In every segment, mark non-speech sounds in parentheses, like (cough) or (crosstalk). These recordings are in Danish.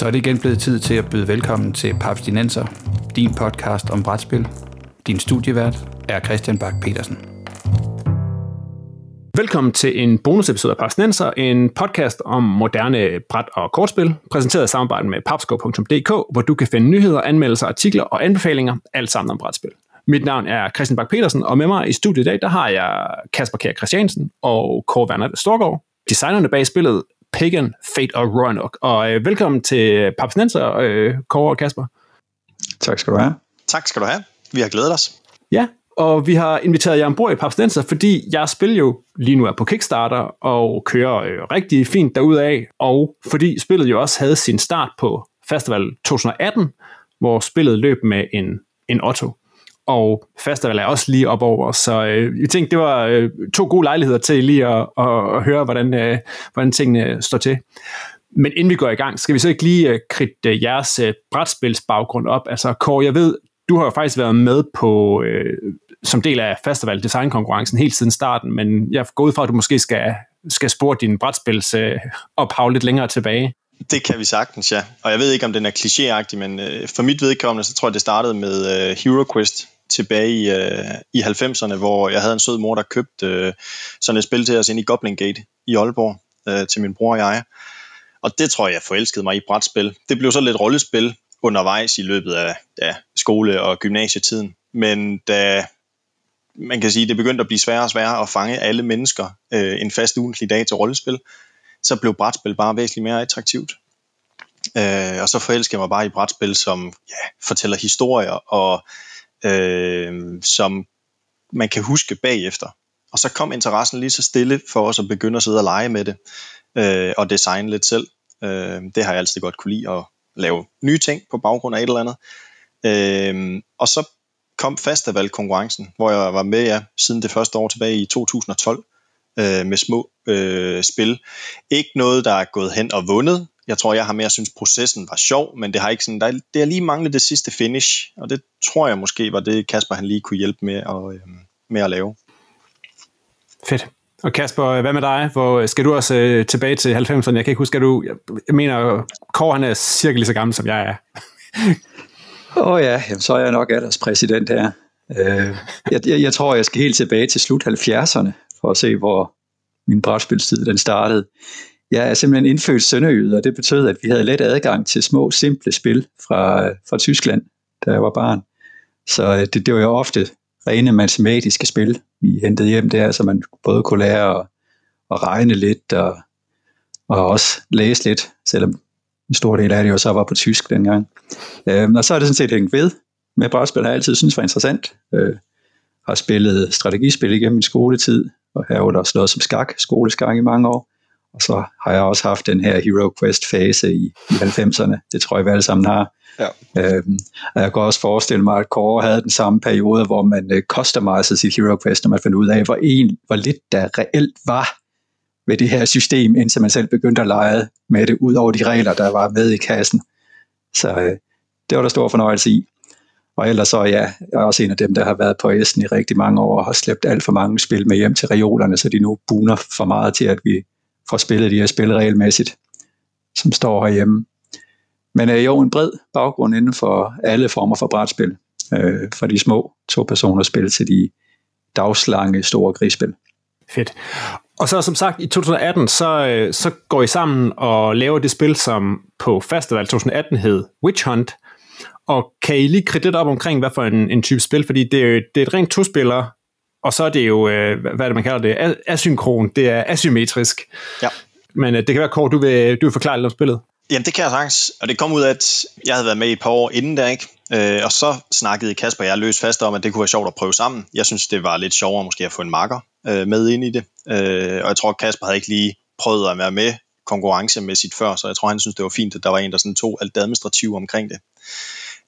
Så er det igen blevet tid til at byde velkommen til Papstinenser, din podcast om brætspil. Din studievært er Christian Bak petersen Velkommen til en bonusepisode af Papstinenser, en podcast om moderne bræt- og kortspil, præsenteret i samarbejde med papsko.dk, hvor du kan finde nyheder, anmeldelser, artikler og anbefalinger, alt sammen om brætspil. Mit navn er Christian Bak petersen og med mig i studiet i dag, der har jeg Kasper Kjær Christiansen og Kåre Werner Storgård. Designerne bag spillet Pagan, Fate og Roanoke. Og øh, velkommen til Papsnenser, øh, Kåre og Kasper. Tak skal du have. Tak skal du have. Vi har glædet os. Ja, og vi har inviteret jer ombord i Papsnenser, fordi jeg spiller jo lige nu er på Kickstarter og kører øh, rigtig fint derudaf, og fordi spillet jo også havde sin start på Festival 2018, hvor spillet løb med en, en Otto og festival er også lige op over, så øh, jeg tænkte, det var øh, to gode lejligheder til lige at, at, at høre, hvordan, øh, hvordan tingene står til. Men inden vi går i gang, skal vi så ikke lige øh, kridte øh, jeres øh, brætspilsbaggrund op? Altså Kåre, jeg ved, du har jo faktisk været med på øh, som del af festival designkonkurrencen helt siden starten, men jeg går ud fra, at du måske skal, skal spore din brætspils øh, ophav lidt længere tilbage. Det kan vi sagtens, ja. Og jeg ved ikke, om den er klichéagtig, men øh, for mit vedkommende, så tror jeg, det startede med øh, Hero Quest tilbage i, øh, i 90'erne, hvor jeg havde en sød mor, der købte øh, sådan et spil til os ind i Goblin Gate i Aalborg øh, til min bror og jeg. Og det tror jeg, jeg forelskede mig i brætspil. Det blev så lidt rollespil undervejs i løbet af ja, skole- og gymnasietiden. Men da man kan sige, det begyndte at blive sværere og sværere at fange alle mennesker øh, en fast ugentlig dag til rollespil, så blev brætspil bare væsentligt mere attraktivt. Øh, og så forelskede jeg mig bare i brætspil, som ja, fortæller historier og øh, som man kan huske bagefter. Og så kom interessen lige så stille for os at begynde at sidde og lege med det, øh, og designe lidt selv. Øh, det har jeg altid godt kunne lide, at lave nye ting på baggrund af et eller andet. Øh, og så kom festivalkonkurrencen, hvor jeg var med ja, siden det første år tilbage i 2012 øh, med små øh, spil. Ikke noget, der er gået hen og vundet, jeg tror, jeg har mere synes processen var sjov, men det har ikke sådan, der, det har lige manglet det sidste finish, og det tror jeg måske var det, Kasper han lige kunne hjælpe med at, øh, med at lave. Fedt. Og Kasper, hvad med dig? Hvor skal du også øh, tilbage til 90'erne? Jeg kan ikke huske, at du... Jeg mener, Kåre han er cirka lige så gammel, som jeg er. (laughs) Åh oh ja, jamen, så er jeg nok præsident her. Øh, jeg, jeg, jeg tror, jeg skal helt tilbage til slut 70'erne, for at se, hvor min brætspilstid den startede. Jeg er simpelthen indfødt sønderjyde, og det betød, at vi havde let adgang til små, simple spil fra, fra Tyskland, da jeg var barn. Så øh, det, det var jo ofte rene matematiske spil, vi hentede hjem der, så man både kunne lære at, at regne lidt og, og også læse lidt, selvom en stor del af det jo så var på tysk dengang. Øhm, og så er det sådan set hængt ved med brætspil, har jeg altid synes var interessant. Øh, har spillet strategispil igennem min skoletid, og har jo også noget som skak, skoleskak i mange år. Og så har jeg også haft den her Hero Quest fase i, i 90'erne. Det tror jeg, vi alle sammen har. Ja. Øhm, og jeg kan også forestille mig, at Kåre havde den samme periode, hvor man øh, customizede sit Hero Quest, når man fandt ud af, hvor, en, hvor lidt der reelt var ved det her system, indtil man selv begyndte at lege med det, ud over de regler, der var med i kassen. Så øh, det var der stor fornøjelse i. Og ellers så ja, jeg er også en af dem, der har været på Essen i rigtig mange år, og har slæbt alt for mange spil med hjem til reolerne, så de nu buner for meget til, at vi får spillet de her spil regelmæssigt, som står herhjemme. Men er jo en bred baggrund inden for alle former for brætspil, øh, fra de små to personer spil til de dagslange store krigsspil. Fedt. Og så som sagt, i 2018, så, øh, så går I sammen og laver det spil, som på festival 2018 hed Witch Hunt. Og kan I lige kridte lidt op omkring, hvad for en, en type spil? Fordi det er, det er et rent to-spiller og så er det jo, øh, hvad er det, man kalder det, asynkron, det er asymmetrisk. Ja. Men øh, det kan være, Kåre, du vil, du vil forklare lidt om spillet. Jamen, det kan jeg sagtens. Og det kom ud af, at jeg havde været med i et par år inden der, ikke? Øh, og så snakkede Kasper og jeg løs fast om, at det kunne være sjovt at prøve sammen. Jeg synes, det var lidt sjovere måske at få en marker øh, med ind i det. Øh, og jeg tror, Kasper havde ikke lige prøvet at være med konkurrencemæssigt før, så jeg tror, han synes, det var fint, at der var en, der sådan tog alt administrativt omkring det.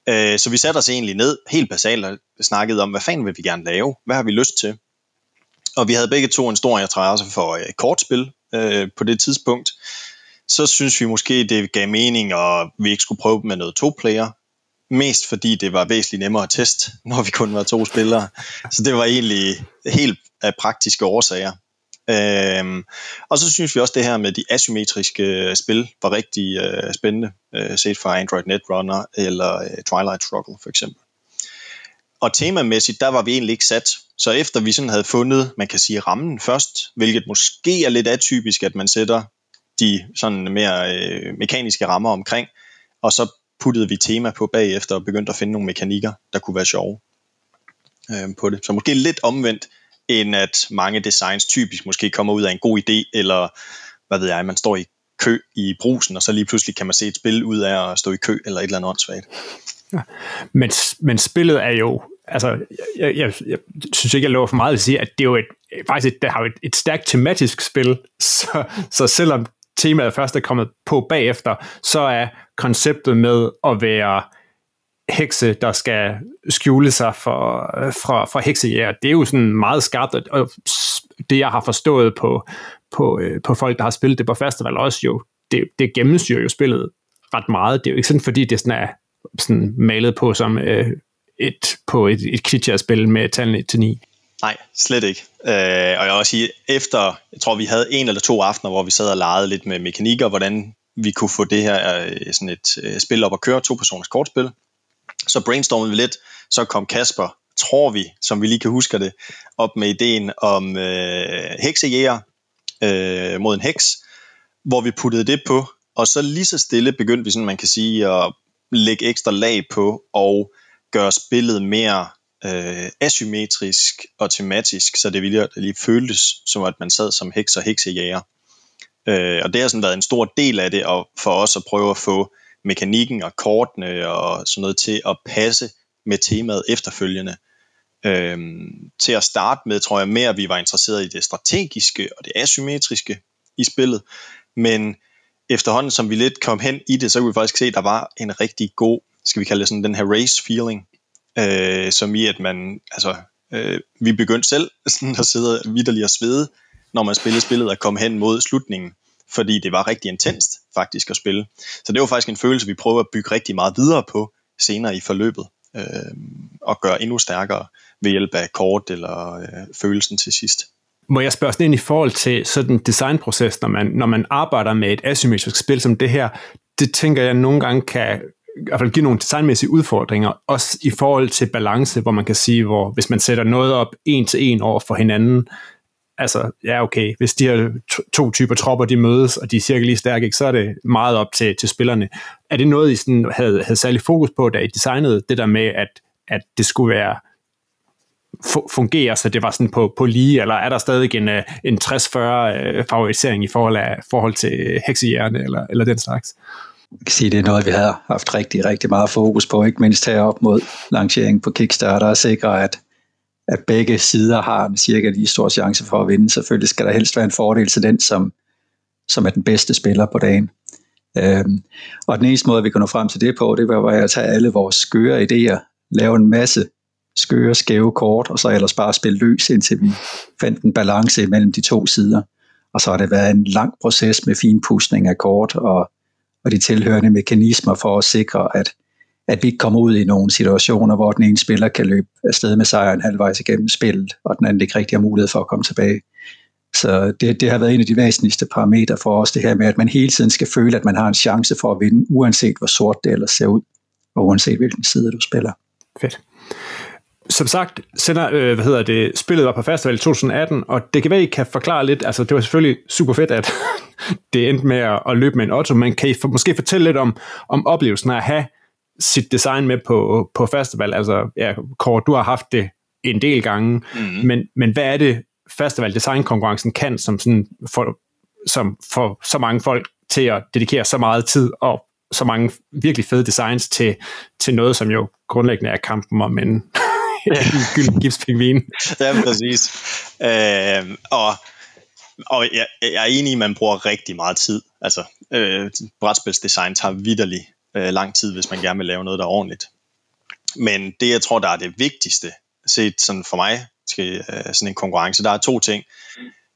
Øh, så vi satte os egentlig ned helt basalt og snakkede om, hvad fanden vil vi gerne lave? Hvad har vi lyst til? Og vi havde begge to en stor interesse for øh, kortspil øh, på det tidspunkt. Så synes vi måske, det gav mening, at vi ikke skulle prøve med noget to-player. Mest fordi det var væsentligt nemmere at teste, (laughs) når vi kun var to spillere. Så det var egentlig helt af praktiske årsager. Øhm, og så synes vi også, det her med de asymmetriske øh, spil var rigtig øh, spændende, øh, set fra Android Netrunner eller øh, Twilight Struggle for eksempel. Og temamæssigt, der var vi egentlig ikke sat. Så efter vi sådan havde fundet, man kan sige, rammen først, hvilket måske er lidt atypisk, at man sætter de sådan mere øh, mekaniske rammer omkring, og så puttede vi tema på bagefter og begyndte at finde nogle mekanikker, der kunne være sjove øh, på det. Så måske lidt omvendt, end at mange designs typisk måske kommer ud af en god idé, eller hvad ved jeg, man står i kø i brusen, og så lige pludselig kan man se et spil ud af at stå i kø, eller et eller andet åndssvagt. Ja. Men, men spillet er jo, altså, jeg, jeg, jeg synes ikke, jeg lover for meget at sige, at det er jo et, faktisk et, det har jo et, et stærkt tematisk spil, (laughs) så, så selvom temaet først er kommet på bagefter, så er konceptet med at være hekse, der skal skjule sig for, fra, fra heksejæger, det er jo sådan meget skarpt, og det jeg har forstået på, på, øh, på folk, der har spillet det på festival også jo, det, det gennemsyrer jo spillet ret meget. Det er jo ikke sådan, fordi det sådan er sådan malet på som øh, et, på et, et klitcher-spil med tallene til 9. Nej, slet ikke. Øh, og jeg vil også sige, efter, jeg tror vi havde en eller to aftener, hvor vi sad og legede lidt med mekanikker, hvordan vi kunne få det her øh, sådan et øh, spil op at køre, to personers kortspil. Så brainstormede vi lidt, så kom Kasper, tror vi, som vi lige kan huske det, op med ideen om øh, heksejæger øh, mod en heks, hvor vi puttede det på, og så lige så stille begyndte vi, sådan man kan sige, at lægge ekstra lag på og gøre spillet mere øh, asymmetrisk og tematisk, så det lige, lige føltes som at man sad som heks og heksejæger. Øh, og det har sådan været en stor del af det, og for os at prøve at få mekanikken og kortene og sådan noget til at passe med temaet efterfølgende. Øhm, til at starte med tror jeg mere, at vi var interesseret i det strategiske og det asymmetriske i spillet, men efterhånden som vi lidt kom hen i det, så kunne vi faktisk se, at der var en rigtig god, skal vi kalde det sådan den her race feeling, øh, som i at man, altså øh, vi begyndte selv (laughs) sådan at sidde vidderligt og svede, når man spillede spillet og kom hen mod slutningen fordi det var rigtig intenst faktisk at spille. Så det var faktisk en følelse, vi prøver at bygge rigtig meget videre på senere i forløbet, øh, og gøre endnu stærkere ved hjælp af kort eller øh, følelsen til sidst. Må jeg spørge sådan ind i forhold til sådan designproces, når man, når man arbejder med et asymmetrisk spil som det her, det tænker jeg nogle gange kan i hvert fald give nogle designmæssige udfordringer, også i forhold til balance, hvor man kan sige, hvor hvis man sætter noget op en til en over for hinanden, altså, ja okay, hvis de her to, to typer tropper, de mødes, og de er cirka lige stærke, ikke, så er det meget op til, til spillerne. Er det noget, I sådan havde, havde særlig fokus på, da I designede det der med, at, at det skulle være fungere, så det var sådan på, på lige, eller er der stadig en, øh, en 60-40 øh, favorisering i forhold, af, forhold til heksehjerne, eller, eller den slags? Jeg kan sige, det er noget, vi har haft rigtig, rigtig meget fokus på, ikke mindst her op mod lanceringen på Kickstarter, at sikre, at at begge sider har en cirka lige stor chance for at vinde. Selvfølgelig skal der helst være en fordel til den, som, som er den bedste spiller på dagen. Øhm, og den eneste måde, vi kunne nå frem til det på, det var at tage alle vores skøre idéer, lave en masse skøre, skæve kort, og så ellers bare spille løs, indtil vi fandt en balance mellem de to sider. Og så har det været en lang proces med finpudsning af kort og, og de tilhørende mekanismer for at sikre, at at vi ikke kommer ud i nogle situationer, hvor den ene spiller kan løbe afsted med sejren halvvejs igennem spillet, og den anden ikke rigtig har mulighed for at komme tilbage. Så det, det har været en af de væsentligste parametre for os, det her med, at man hele tiden skal føle, at man har en chance for at vinde, uanset hvor sort det ellers ser ud, og uanset hvilken side du spiller. Fedt. Som sagt, sender, øh, hvad hedder det, spillet var på festival i 2018, og det kan være, I kan forklare lidt, altså det var selvfølgelig super fedt, at (laughs) det endte med at, at løbe med en Otto, men kan I for, måske fortælle lidt om, om oplevelsen af at have sit design med på, på festival. Altså, ja, Kåre, du har haft det en del gange, mm. men, men hvad er det, festival design konkurrencen kan, som, sådan for, som får så mange folk til at dedikere så meget tid og så mange virkelig fede designs til, til noget, som jo grundlæggende er kampen om en, (laughs) en gylden gipspingvin. ja, præcis. Øh, og og jeg, jeg er enig i, at man bruger rigtig meget tid. Altså, øh, brætspilsdesign tager vidderligt øh, lang tid, hvis man gerne vil lave noget, der er ordentligt. Men det, jeg tror, der er det vigtigste, set sådan for mig, til øh, sådan en konkurrence, der er to ting.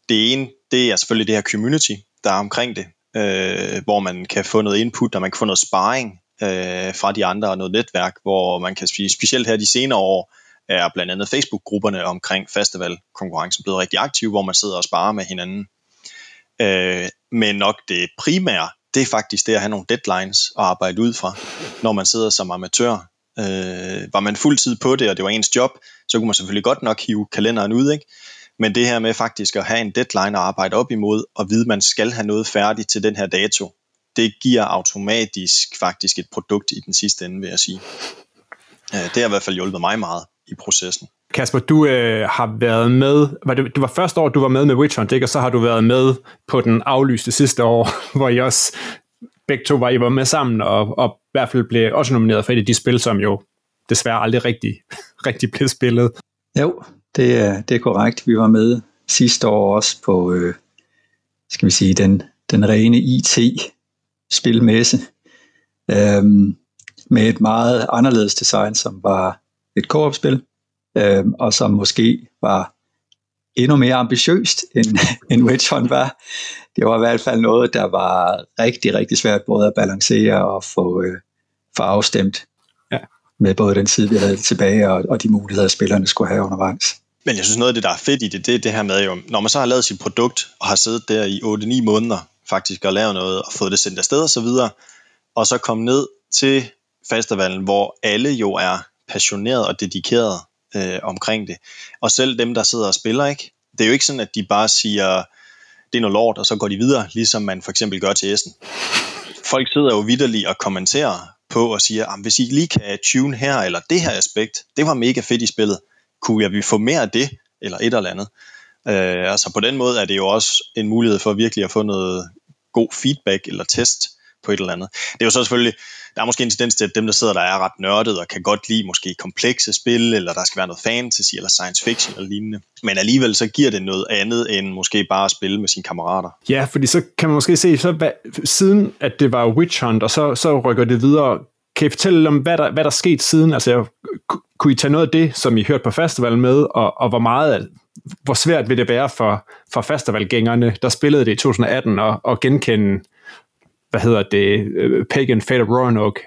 Det ene, det er selvfølgelig det her community, der er omkring det, øh, hvor man kan få noget input, og man kan få noget sparring øh, fra de andre, og noget netværk, hvor man kan sige, specielt her de senere år, er blandt andet Facebook-grupperne omkring festivalkonkurrencen blevet rigtig aktive, hvor man sidder og sparer med hinanden. Øh, men nok det primære, det er faktisk det at have nogle deadlines at arbejde ud fra, når man sidder som amatør. Øh, var man fuldtid på det, og det var ens job, så kunne man selvfølgelig godt nok hive kalenderen ud, ikke? Men det her med faktisk at have en deadline at arbejde op imod, og vide, at man skal have noget færdigt til den her dato, det giver automatisk faktisk et produkt i den sidste ende, vil jeg sige. Øh, det har i hvert fald hjulpet mig meget i processen. Kasper, du øh, har været med, var det, det var første år, du var med med Witch Hunt, ikke? og så har du været med på den aflyste sidste år, (laughs) hvor I også begge to var, I var med sammen, og, og i hvert fald blev også nomineret for et af de spil, som jo desværre aldrig rigtig, (laughs) rigtig blev spillet. Jo, det er, det er korrekt. Vi var med sidste år også på, øh, skal vi sige, den, den rene IT-spilmesse, øhm, med et meget anderledes design, som var et koopspil. spil øhm, og som måske var endnu mere ambitiøst, end, (laughs) end Wedge Hunt var. Det var i hvert fald noget, der var rigtig, rigtig svært både at balancere og få, øh, få afstemt ja. med både den tid, vi havde tilbage, og, og de muligheder, spillerne skulle have undervejs. Men jeg synes, noget af det, der er fedt i det, det er det her med, jo, når man så har lavet sit produkt, og har siddet der i 8-9 måneder, faktisk og lavet noget, og fået det sendt afsted og så videre, og så komme ned til festivalen, hvor alle jo er passioneret og dedikeret øh, omkring det. Og selv dem, der sidder og spiller, ikke? Det er jo ikke sådan, at de bare siger, det er noget lort, og så går de videre, ligesom man for eksempel gør til Essen. Folk sidder jo vidderligt og kommenterer på og siger, hvis I lige kan tune her, eller det her aspekt, det var mega fedt i spillet, kunne jeg vi få mere af det, eller et eller andet. Øh, altså på den måde er det jo også en mulighed for virkelig at få noget god feedback eller test på et eller andet. Det er jo så selvfølgelig, der er måske en tendens til, at dem, der sidder der, er ret nørdet og kan godt lide måske komplekse spil, eller der skal være noget fantasy eller science fiction eller lignende. Men alligevel så giver det noget andet, end måske bare at spille med sine kammerater. Ja, fordi så kan man måske se, så hvad, siden at det var Witch Hunt, og så, så rykker det videre, kan I fortælle om, hvad der, hvad der er sket siden? Altså, jeg, kunne I tage noget af det, som I hørte på festivalen med, og, og hvor meget, hvor svært vil det være for, for festivalgængerne, der spillede det i 2018, og, og genkende hvad hedder det, øh, Pagan Fate of Roanoke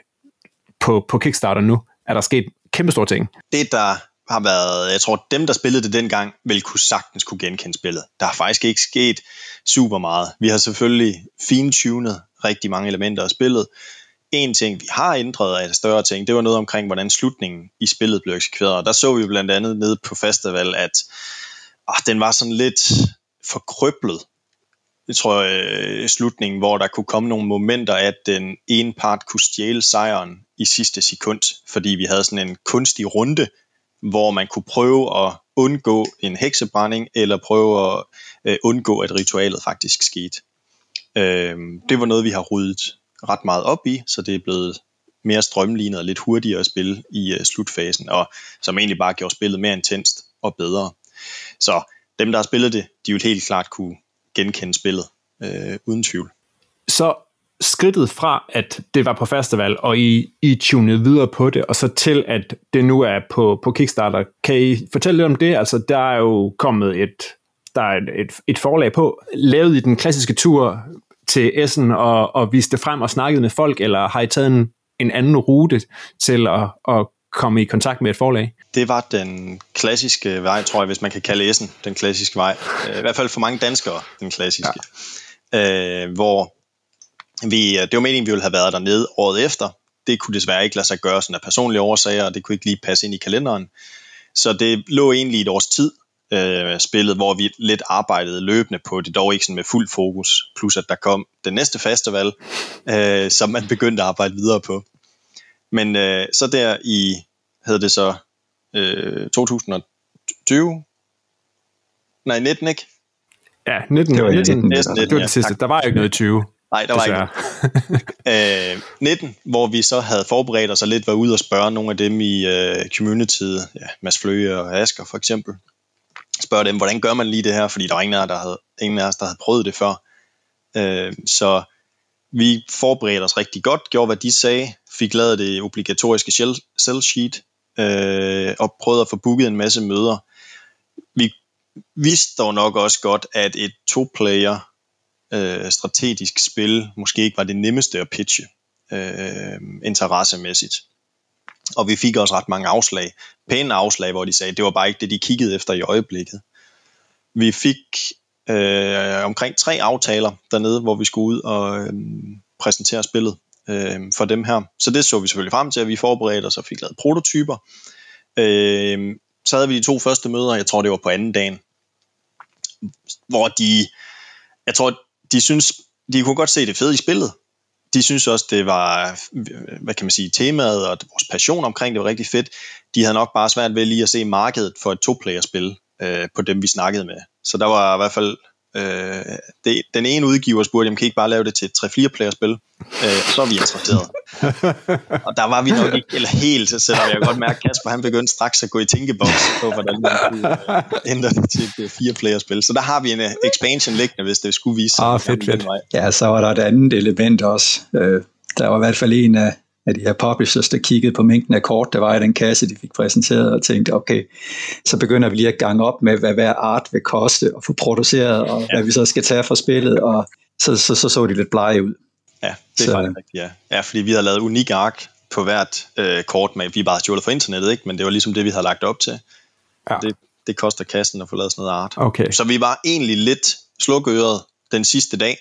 på, på Kickstarter nu, er der sket kæmpe store ting. Det, der har været, jeg tror, dem, der spillede det dengang, vil kunne sagtens kunne genkende spillet. Der har faktisk ikke sket super meget. Vi har selvfølgelig fintunet rigtig mange elementer af spillet. En ting, vi har ændret af et større ting, det var noget omkring, hvordan slutningen i spillet blev eksekveret. Og der så vi blandt andet nede på festival, at åh, den var sådan lidt forkryblet jeg tror øh, slutningen, hvor der kunne komme nogle momenter, at den ene part kunne stjæle sejren i sidste sekund, fordi vi havde sådan en kunstig runde, hvor man kunne prøve at undgå en heksebrænding, eller prøve at øh, undgå, at ritualet faktisk skete. Øh, det var noget, vi har ryddet ret meget op i, så det er blevet mere strømlignet og lidt hurtigere at spille i øh, slutfasen, og som egentlig bare gjorde spillet mere intenst og bedre. Så dem, der har spillet det, de vil helt klart kunne genkende spillet, øh, uden tvivl. Så skridtet fra, at det var på festival, og I, I tunede videre på det, og så til, at det nu er på, på Kickstarter. Kan I fortælle lidt om det? Altså, der er jo kommet et, der er et, et, et forlag på, lavet i den klassiske tur til Essen, og, og viste det frem og snakket med folk, eller har I taget en, en anden rute til at, at komme i kontakt med et forlag? Det var den klassiske vej, tror jeg, hvis man kan kalde Essen den klassiske vej. Øh, I hvert fald for mange danskere den klassiske. Ja. Øh, hvor vi, det var meningen, vi ville have været dernede året efter. Det kunne desværre ikke lade sig gøre sådan af personlige årsager, og det kunne ikke lige passe ind i kalenderen. Så det lå egentlig et års tid, øh, spillet, hvor vi lidt arbejdede løbende på det, dog ikke sådan med fuld fokus, plus at der kom den næste festival, øh, som man begyndte at arbejde videre på. Men øh, så der i, hed det så, øh, 2020? Nej, 19 ikke? Ja, 19. Det var 19, 19, 19, 19 det var det sidste. Der var jo ikke noget i 20. Nej, der var ikke (laughs) øh, 19, hvor vi så havde forberedt os og lidt var ude og spørge nogle af dem i øh, communityet, ja, Mads Fløge og Asker for eksempel, spørge dem, hvordan gør man lige det her, fordi der var ingen af, der havde, ingen af os, der havde prøvet det før. Øh, så vi forberedte os rigtig godt, gjorde hvad de sagde, fik lavet det obligatoriske sell sheet, øh, og prøvede at få booket en masse møder. Vi vidste dog nok også godt, at et to-player øh, strategisk spil måske ikke var det nemmeste at pitche øh, interessemæssigt. Og vi fik også ret mange afslag. Pæne afslag, hvor de sagde, at det var bare ikke det, de kiggede efter i øjeblikket. Vi fik øh, omkring tre aftaler dernede, hvor vi skulle ud og øh, præsentere spillet øh, for dem her. Så det så vi selvfølgelig frem til, at vi forberedte os og fik lavet prototyper. Øh, så havde vi de to første møder, jeg tror det var på anden dagen, hvor de, jeg tror, de synes, de kunne godt se det fede i spillet. De synes også, det var, hvad kan man sige, temaet og vores passion omkring det var rigtig fedt. De havde nok bare svært ved lige at se markedet for et to-player-spil øh, på dem, vi snakkede med. Så der var i hvert fald Øh, det, den ene udgiver spurgte, om kan I ikke bare lave det til et 3-4 spil? Øh, så er vi interesseret. (laughs) og der var vi nok ikke eller helt, selvom jeg godt mærke, at Kasper han begyndte straks at gå i tænkeboks på, hvordan man kunne øh, ændre det til et 4 spil. Så der har vi en uh, expansion liggende, hvis det skulle vise sig. Ah, fedt, fedt. Ja, så var der et andet element også. Øh, der var i hvert fald en af, af de her publishers, der kiggede på mængden af kort, der var i den kasse, de fik præsenteret, og tænkte, okay, så begynder vi lige at gange op med, hvad hver art vil koste at få produceret, og ja. hvad vi så skal tage for spillet, og så så, så, så de lidt blege ud. Ja, det er så, faktisk rigtigt, ja. Ja, fordi vi har lavet unik ark på hvert øh, kort, med, vi bare stjålet fra internettet, ikke? men det var ligesom det, vi havde lagt op til. Ja. Det, det koster kassen at få lavet sådan noget art. Okay. Så vi var egentlig lidt slukøret den sidste dag,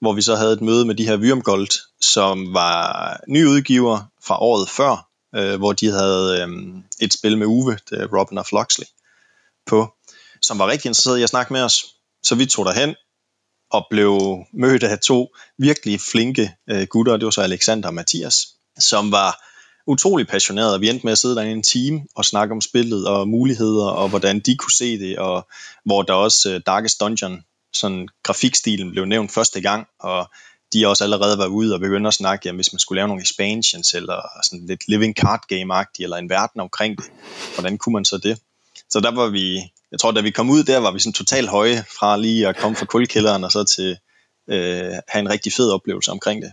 hvor vi så havde et møde med de her Vyrmgold, som var ny udgiver fra året før, øh, hvor de havde øh, et spil med Uwe, det Robin og Floxley, på, som var rigtig interesseret i at snakke med os. Så vi tog derhen og blev mødt af to virkelig flinke øh, gutter, det var så Alexander og Mathias, som var utrolig passionerede, og vi endte med at sidde der i en time og snakke om spillet og muligheder, og hvordan de kunne se det, og hvor der også øh, Darkest Dungeon sådan grafikstilen blev nævnt første gang, og de også allerede var ude og begyndte at snakke, jamen, hvis man skulle lave nogle expansions, eller sådan lidt living card game-agtigt, eller en verden omkring det, hvordan kunne man så det? Så der var vi, jeg tror, da vi kom ud der, var vi sådan totalt høje fra lige at komme fra kulkælderen, og så til øh, have en rigtig fed oplevelse omkring det.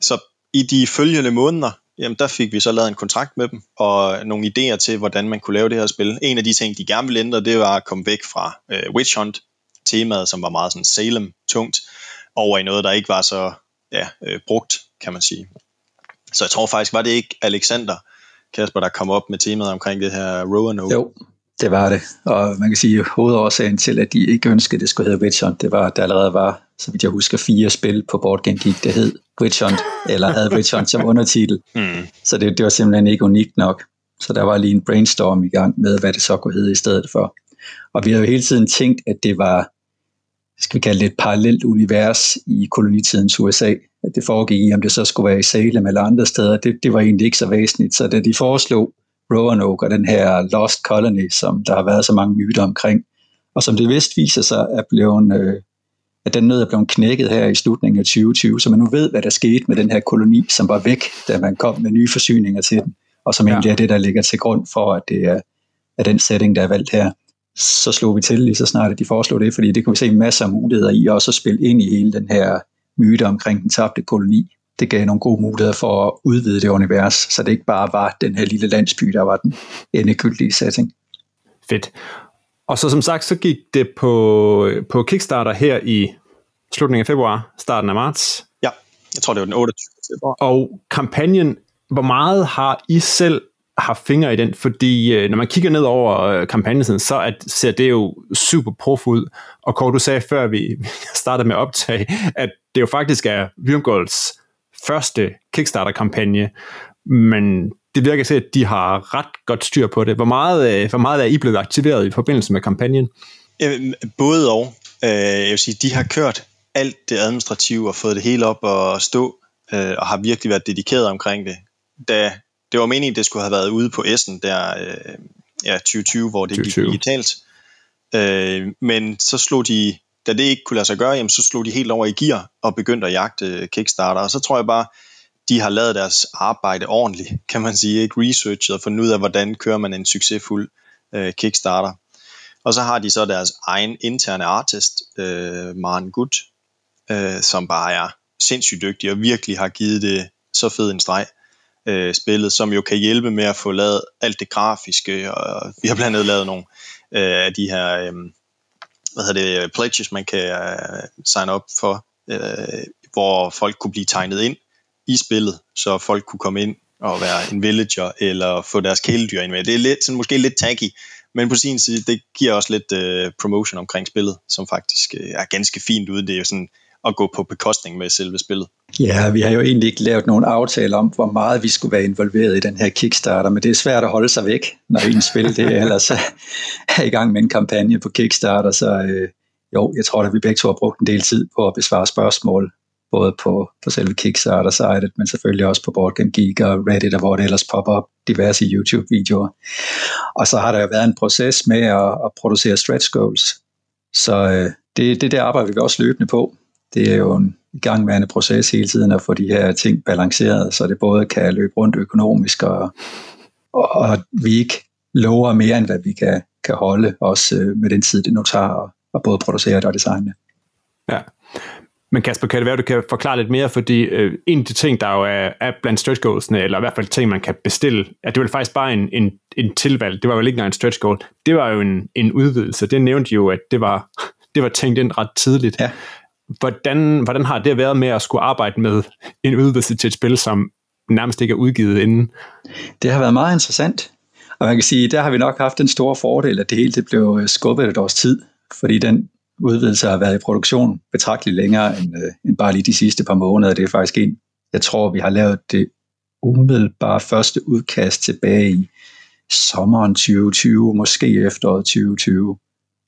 Så i de følgende måneder, jamen der fik vi så lavet en kontrakt med dem, og nogle idéer til, hvordan man kunne lave det her spil. En af de ting, de gerne ville ændre, det var at komme væk fra øh, Witch Hunt, temaet, som var meget sådan Salem-tungt, over i noget, der ikke var så ja, øh, brugt, kan man sige. Så jeg tror faktisk, var det ikke Alexander Kasper, der kom op med temaet omkring det her Roanoke? Jo, det var det. Og man kan sige, at hovedårsagen til, at de ikke ønskede, at det skulle hedde Witch Hunt, det var, at der allerede var, så vidt jeg husker, fire spil på Board Game Geek, der hed Witch Hunt, eller havde Witch Hunt som undertitel. (laughs) Mm. Så det, det var simpelthen ikke unikt nok. Så der var lige en brainstorm i gang med, hvad det så kunne hedde i stedet for. Og vi har jo hele tiden tænkt, at det var skal vi kalde det et parallelt univers i kolonitidens USA. At det foregik i, om det så skulle være i Salem eller andre steder, det, det var egentlig ikke så væsentligt. Så da de foreslog Roanoke og den her Lost Colony, som der har været så mange myter omkring, og som det vist viser sig er blevet, øh, at den nød er blevet knækket her i slutningen af 2020, så man nu ved, hvad der skete med den her koloni, som var væk, da man kom med nye forsyninger til den, og som ja. egentlig er det, der ligger til grund for, at det er, er den setting, der er valgt her så slog vi til lige så snart, at de foreslog det, fordi det kunne vi se masser af muligheder i, også at spille ind i hele den her myte omkring den tabte koloni. Det gav nogle gode muligheder for at udvide det univers, så det ikke bare var den her lille landsby, der var den endegyldige setting. Fedt. Og så som sagt, så gik det på, på Kickstarter her i slutningen af februar, starten af marts. Ja, jeg tror det var den 28. februar. Og kampagnen, hvor meget har I selv har fingre i den, fordi øh, når man kigger ned over øh, så at, ser det jo super prof ud. Og Kåre, du sagde før vi (laughs) startede med optag, at det jo faktisk er Virmgolds første Kickstarter-kampagne, men det virker til, at de har ret godt styr på det. Hvor meget, øh, hvor meget er I blevet aktiveret i forbindelse med kampagnen? Både og. Øh, jeg vil sige, de har kørt alt det administrative og fået det hele op og stå, øh, og har virkelig været dedikeret omkring det. Da det var meningen, det skulle have været ude på Essen der øh, ja, 2020, hvor det 2020. gik digitalt. Øh, men så slog de, da det ikke kunne lade sig gøre, jamen, så slog de helt over i gear og begyndte at jagte Kickstarter. Og så tror jeg bare, de har lavet deres arbejde ordentligt, kan man sige, ikke researchet og fundet ud af, hvordan kører man en succesfuld øh, Kickstarter. Og så har de så deres egen interne artist, øh, Maren Gut, øh, som bare er sindssygt dygtig og virkelig har givet det så fed en streg øh, spillet, som jo kan hjælpe med at få lavet alt det grafiske, og vi har blandt andet lavet nogle øh, af de her, øh, hvad hedder det, pledges, man kan øh, sign op for, øh, hvor folk kunne blive tegnet ind i spillet, så folk kunne komme ind og være en villager, eller få deres kæledyr ind med. Det er lidt, sådan, måske lidt tacky, men på sin side, det giver også lidt øh, promotion omkring spillet, som faktisk øh, er ganske fint ude. Det er jo sådan at gå på bekostning med selve spillet. Ja, vi har jo egentlig ikke lavet nogen aftale om, hvor meget vi skulle være involveret i den her Kickstarter, men det er svært at holde sig væk, når en spil det (laughs) ellers er i gang med en kampagne på Kickstarter, så øh, jo, jeg tror at vi begge to har brugt en del tid på at besvare spørgsmål, både på, på selve Kickstarter-sitet, men selvfølgelig også på BoardGameGeek Geek og Reddit, og hvor det ellers popper op diverse YouTube-videoer. Og så har der jo været en proces med at, at producere stretch goals, så øh, det, det der arbejder vi også løbende på. Det er jo en igangværende proces hele tiden at få de her ting balanceret, så det både kan løbe rundt økonomisk, og, og, og vi ikke lover mere, end hvad vi kan, kan holde, også øh, med den tid, det nu tager at, at både producere det og designe Ja. Men Kasper, kan det være, at du kan forklare lidt mere, fordi øh, en af de ting, der jo er, er blandt stretch goalsene, eller i hvert fald ting, man kan bestille, at det var faktisk bare en, en, en tilvalg. Det var jo ikke engang en stretch goal. Det var jo en, en udvidelse. Det nævnte jo, at det var, (laughs) det var tænkt ind ret tidligt. Ja. Hvordan, hvordan har det været med at skulle arbejde med en udvidelse til et spil, som nærmest ikke er udgivet inden? Det har været meget interessant. Og man kan sige, der har vi nok haft den store fordel, at det hele det blev øh, skubbet et års tid, fordi den udvidelse har været i produktion betragteligt længere end, øh, end bare lige de sidste par måneder. Det er faktisk en, jeg tror, vi har lavet det umiddelbare første udkast tilbage i sommeren 2020, måske efteråret 2020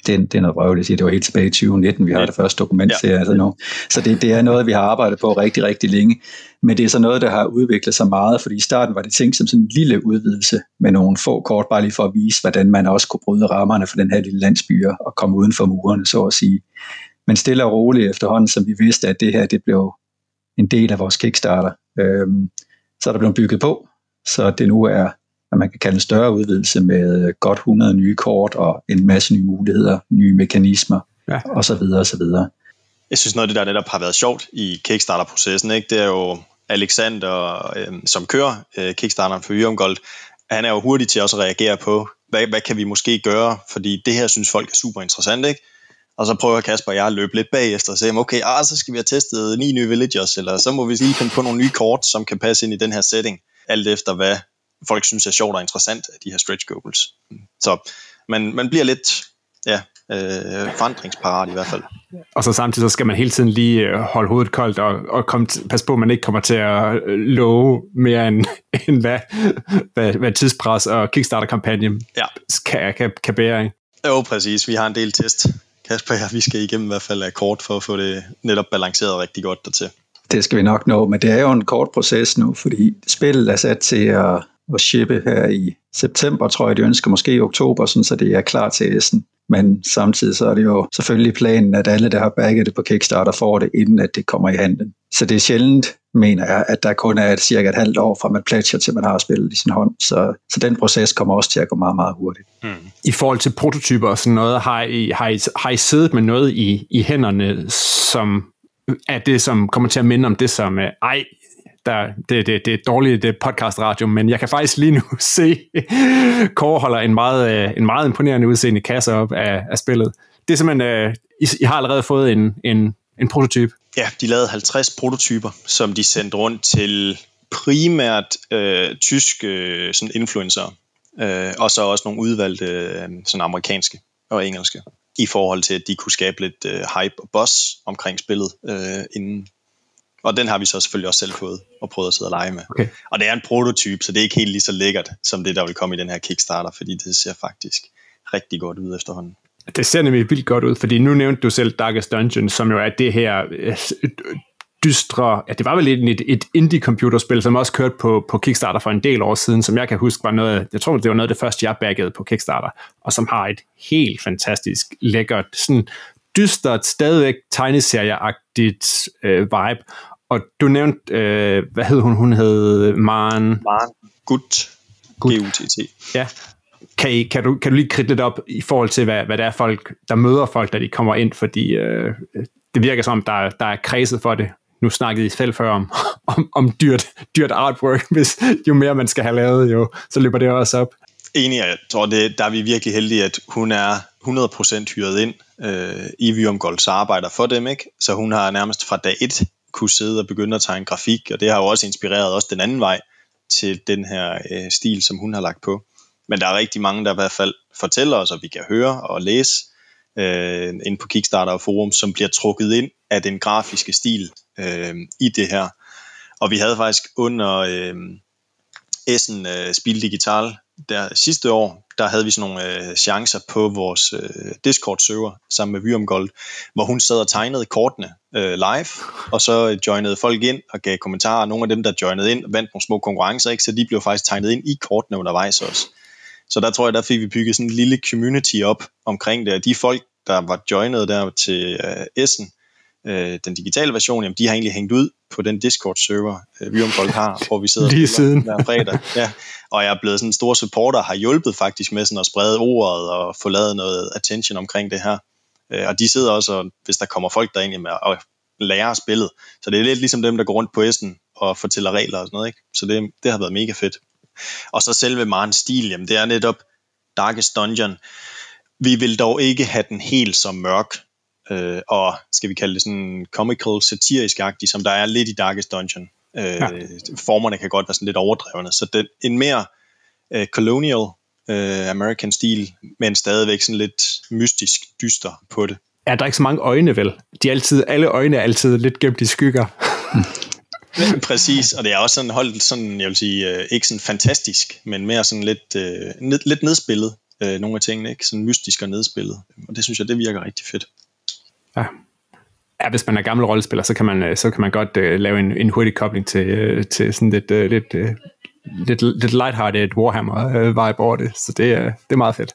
den, den er røvligt. Det var helt tilbage i 2019, vi har ja. det første dokument til. Ja. Altså nu. Så det, det er noget, vi har arbejdet på rigtig, rigtig længe. Men det er så noget, der har udviklet sig meget, fordi i starten var det tænkt som sådan en lille udvidelse med nogle få kort, bare lige for at vise, hvordan man også kunne bryde rammerne for den her lille landsby og komme uden for murene, så at sige. Men stille og roligt efterhånden, som vi vidste, at det her det blev en del af vores Kickstarter, øhm, så er der blevet bygget på, så det nu er hvad man kan kalde en større udvidelse med godt 100 nye kort og en masse nye muligheder, nye mekanismer ja. og så videre og så videre. Jeg synes noget af det, der netop har været sjovt i Kickstarter-processen, ikke, det er jo Alexander, øh, som kører øh, Kickstarter for Yrumgold, han er jo hurtig til også at reagere på, hvad, hvad kan vi måske gøre, fordi det her synes folk er super interessant, ikke? Og så prøver Kasper og jeg at løbe lidt bagefter og sige, okay, ah, så skal vi have testet ni nye villagers, eller så må vi lige finde på nogle nye kort, som kan passe ind i den her setting, alt efter hvad folk synes er sjovt og interessant af de her stretch goals. Så man, man bliver lidt ja, øh, forandringsparat i hvert fald. Og så samtidig så skal man hele tiden lige øh, holde hovedet koldt og, og komme pas på, at man ikke kommer til at øh, love mere end, (laughs) end hvad, hvad, hvad tidspres og Kickstarter-kampagne ja. kan, kan, kan bære. Ikke? Jo, præcis. Vi har en del test. Kasper og vi skal igennem i hvert fald af kort for at få det netop balanceret rigtig godt dertil. Det skal vi nok nå, men det er jo en kort proces nu, fordi spillet er sat til at at shippe her i september, tror jeg, de ønsker måske i oktober, sådan, så det er klar til Essen. Men samtidig så er det jo selvfølgelig planen, at alle, der har bagget det på Kickstarter, får det, inden at det kommer i handlen. Så det er sjældent, mener jeg, at der kun er et, cirka et halvt år fra man pledger til man har spillet i sin hånd. Så, så den proces kommer også til at gå meget, meget hurtigt. Mm. I forhold til prototyper og sådan noget, har I, har I, har I siddet med noget i, i hænderne, som er det, som kommer til at minde om det, som, ej, der, det, det, det er dårligt det podcast radio, men jeg kan faktisk lige nu (laughs) se, Kåre holder en meget, øh, en meget imponerende udseende kasse op af, af spillet. Det er simpelthen, uh, I, I har allerede fået en, en, en prototype. Ja, de lavede 50 prototyper, som de sendte rundt til primært øh, tyske øh, sådan influencer, øh, og så også nogle udvalgte øh, sådan amerikanske og engelske, i forhold til, at de kunne skabe lidt øh, hype og buzz omkring spillet øh, inden og den har vi så selvfølgelig også selv fået og prøvet at sidde og lege med. Okay. Og det er en prototype, så det er ikke helt lige så lækkert, som det, der vil komme i den her Kickstarter, fordi det ser faktisk rigtig godt ud efterhånden. Det ser nemlig vildt godt ud, fordi nu nævnte du selv Darkest Dungeon, som jo er det her øh, dystre, ja, det var vel et, et indie-computerspil, som også kørte på, på Kickstarter for en del år siden, som jeg kan huske var noget, jeg tror det var noget af det første, jeg baggede på Kickstarter, og som har et helt fantastisk lækkert, sådan dystert, stadigvæk tegneserieagtigt øh, vibe. Og du nævnte, øh, hvad hed hun? Hun hed Maren... Maren Gut. G-U-T-T. Ja. Kan, I, kan, du, kan du lige kridte lidt op i forhold til, hvad, hvad det er folk, der møder folk, da de kommer ind? Fordi øh, det virker som, der, der er kredset for det. Nu snakkede I selv før om, (laughs) om, om dyrt, dyrt artwork. (laughs) Hvis, jo mere man skal have lavet, jo, så løber det også op. Enig, jeg tror, det, der er vi virkelig heldige, at hun er 100% hyret ind øh, i Vium Golds arbejder for dem, ikke? Så hun har nærmest fra dag et kunne sidde og begynde at tegne grafik, og det har jo også inspireret også den anden vej, til den her øh, stil, som hun har lagt på. Men der er rigtig mange, der i hvert fald fortæller os, og vi kan høre og læse øh, ind på Kickstarter og forum, som bliver trukket ind af den grafiske stil øh, i det her. Og vi havde faktisk under øh, Essen øh, Spil Digital der sidste år, der havde vi sådan nogle øh, chancer på vores øh, Discord-server sammen med Vyom Gold, hvor hun sad og tegnede kortene øh, live, og så øh, joinede folk ind og gav kommentarer. Nogle af dem, der joinede ind, vandt nogle små konkurrencer, ikke? så de blev faktisk tegnet ind i kortene undervejs også. Så der tror jeg, der fik vi bygget sådan en lille community op omkring det. de folk, der var joinet der til øh, Essen, øh, den digitale version, jamen de har egentlig hængt ud på den Discord-server, øh, vi folk har, (laughs) hvor vi sidder Lige siden. hver fredag. Ja. Og jeg er blevet sådan en stor supporter, har hjulpet faktisk med sådan at sprede ordet og få lavet noget attention omkring det her. Øh, og de sidder også, hvis der kommer folk der ind med og lærer spillet. Så det er lidt ligesom dem, der går rundt på Essen og fortæller regler og sådan noget. Ikke? Så det, det har været mega fedt. Og så selve Marens stil, jamen det er netop Darkest Dungeon. Vi vil dog ikke have den helt så mørk, øh, og skal vi kalde det sådan comical, satirisk agtig, som der er lidt i Darkest Dungeon. Øh, ja. Formerne kan godt være sådan lidt overdrevne, så det, en mere øh, colonial øh, American stil, men stadigvæk sådan lidt mystisk dyster på det. Er der ikke så mange øjne, vel? De er altid, alle øjne er altid lidt gemt i skygger. (laughs) Præcis, og det er også sådan holdt sådan, jeg vil sige, øh, ikke sådan fantastisk, men mere sådan lidt, øh, ned, lidt nedspillet, øh, nogle af tingene, ikke? Sådan mystisk og nedspillet. Og det synes jeg, det virker rigtig fedt. Ja. Ja, hvis man er gammel rollespiller, så kan man, øh, så kan man godt uh, lave en, en hurtig kobling til, uh, til sådan lidt, uh, lidt, uh, lidt, lidt lighthearted Warhammer-vibe over det, så det, uh, det er meget fedt.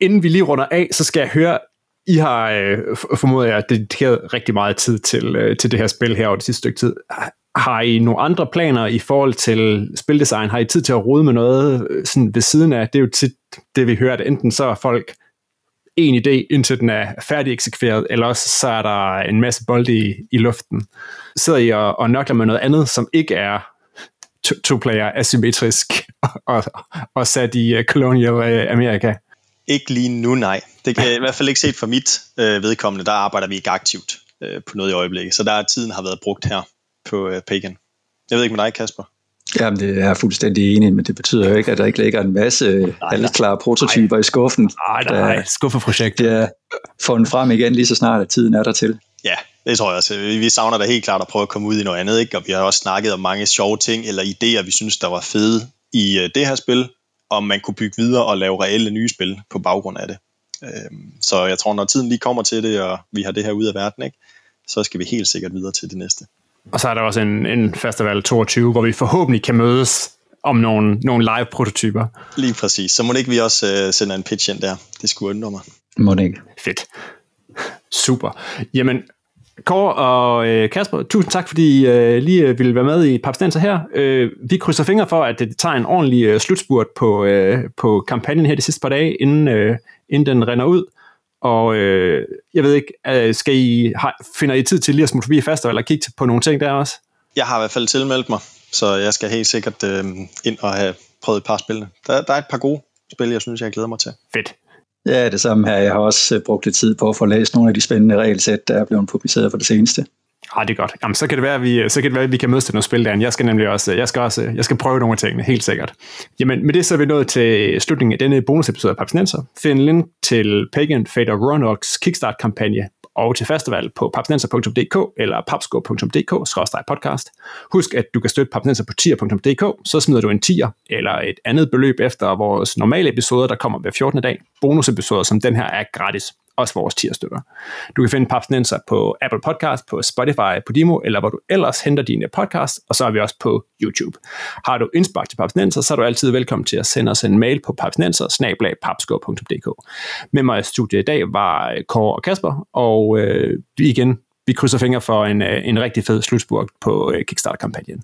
Inden vi lige runder af, så skal jeg høre, I har, uh, formodet jeg, dedikeret rigtig meget tid til, uh, til det her spil her over det sidste stykke tid. Har I nogle andre planer i forhold til spildesign? Har I tid til at rode med noget sådan ved siden af? Det er jo tit det, vi hører, at enten så er folk en idé, indtil den er færdig eksekveret, eller også så er der en masse bolde i, i luften. Sidder I og, og nørkler med noget andet, som ikke er to-player asymmetrisk (laughs) og, og sat i uh, Colonial øh, uh, Amerika? Ikke lige nu, nej. Det kan jeg i hvert fald ikke set for mit øh, vedkommende. Der arbejder vi ikke aktivt øh, på noget i øjeblikket. Så der er tiden har været brugt her på øh, Pagan. Jeg ved ikke med dig, Kasper. Jamen, det er jeg fuldstændig enig, men det betyder jo ikke, at der ikke ligger en masse halvklare prototyper nej. i skuffen. Nej, nej, skuffeprojekt. Ja, få den frem igen lige så snart, at tiden er der til. Ja, det tror jeg også. Vi savner da helt klart at prøve at komme ud i noget andet, ikke? og vi har også snakket om mange sjove ting eller idéer, vi synes, der var fede i øh, det her spil, om man kunne bygge videre og lave reelle nye spil på baggrund af det. Øhm, så jeg tror, når tiden lige kommer til det, og vi har det her ud af verden, ikke? så skal vi helt sikkert videre til det næste. Og så er der også en, en festival 22, hvor vi forhåbentlig kan mødes om nogle, nogle live-prototyper. Lige præcis. Så må ikke vi også uh, sende en pitch ind der. Det skulle undre mig. Må ikke. Fedt. Super. Jamen, Kåre og øh, Kasper, tusind tak, fordi I øh, lige øh, ville være med i Papstanser her. Øh, vi krydser fingre for, at det tager en ordentlig øh, slutspurt på, øh, på kampagnen her de sidste par dage, inden, øh, inden den render ud. Og øh, jeg ved ikke, øh, skal I, har, finder I tid til lige at smutte forbi faster, eller kigge på nogle ting der også? Jeg har i hvert fald tilmeldt mig, så jeg skal helt sikkert øh, ind og have prøvet et par spil. Der, der er et par gode spil, jeg synes, jeg glæder mig til. Fedt. Ja, det samme her. Jeg har også øh, brugt lidt tid på at få læst nogle af de spændende regelsæt, der er blevet publiceret for det seneste. Ah, det er godt. Jamen, så kan det være, at vi, så kan det være, at vi kan mødes til noget spil der. Jeg skal nemlig også, jeg skal også, jeg skal prøve nogle af tingene, helt sikkert. Jamen, med det så er vi nået til slutningen af denne bonusepisode af Papsnenser. Find link til Pagan Fate of Ronox Kickstart-kampagne og til festival på papsnenser.dk eller papsko.dk-podcast. Husk, at du kan støtte papsnenser på tier.dk, så smider du en tier eller et andet beløb efter vores normale episoder, der kommer hver 14. dag. Bonusepisoder som den her er gratis også vores tierstøtter. Du kan finde Papsnenser på Apple Podcast, på Spotify, på Dimo, eller hvor du ellers henter dine podcasts, og så er vi også på YouTube. Har du indspark til Papsnenser, så er du altid velkommen til at sende os en mail på papsnenser Med mig i studiet i dag var øh, Kåre og Kasper, og øh, igen, vi krydser fingre for en, øh, en rigtig fed slutspurt på øh, Kickstarter-kampagnen.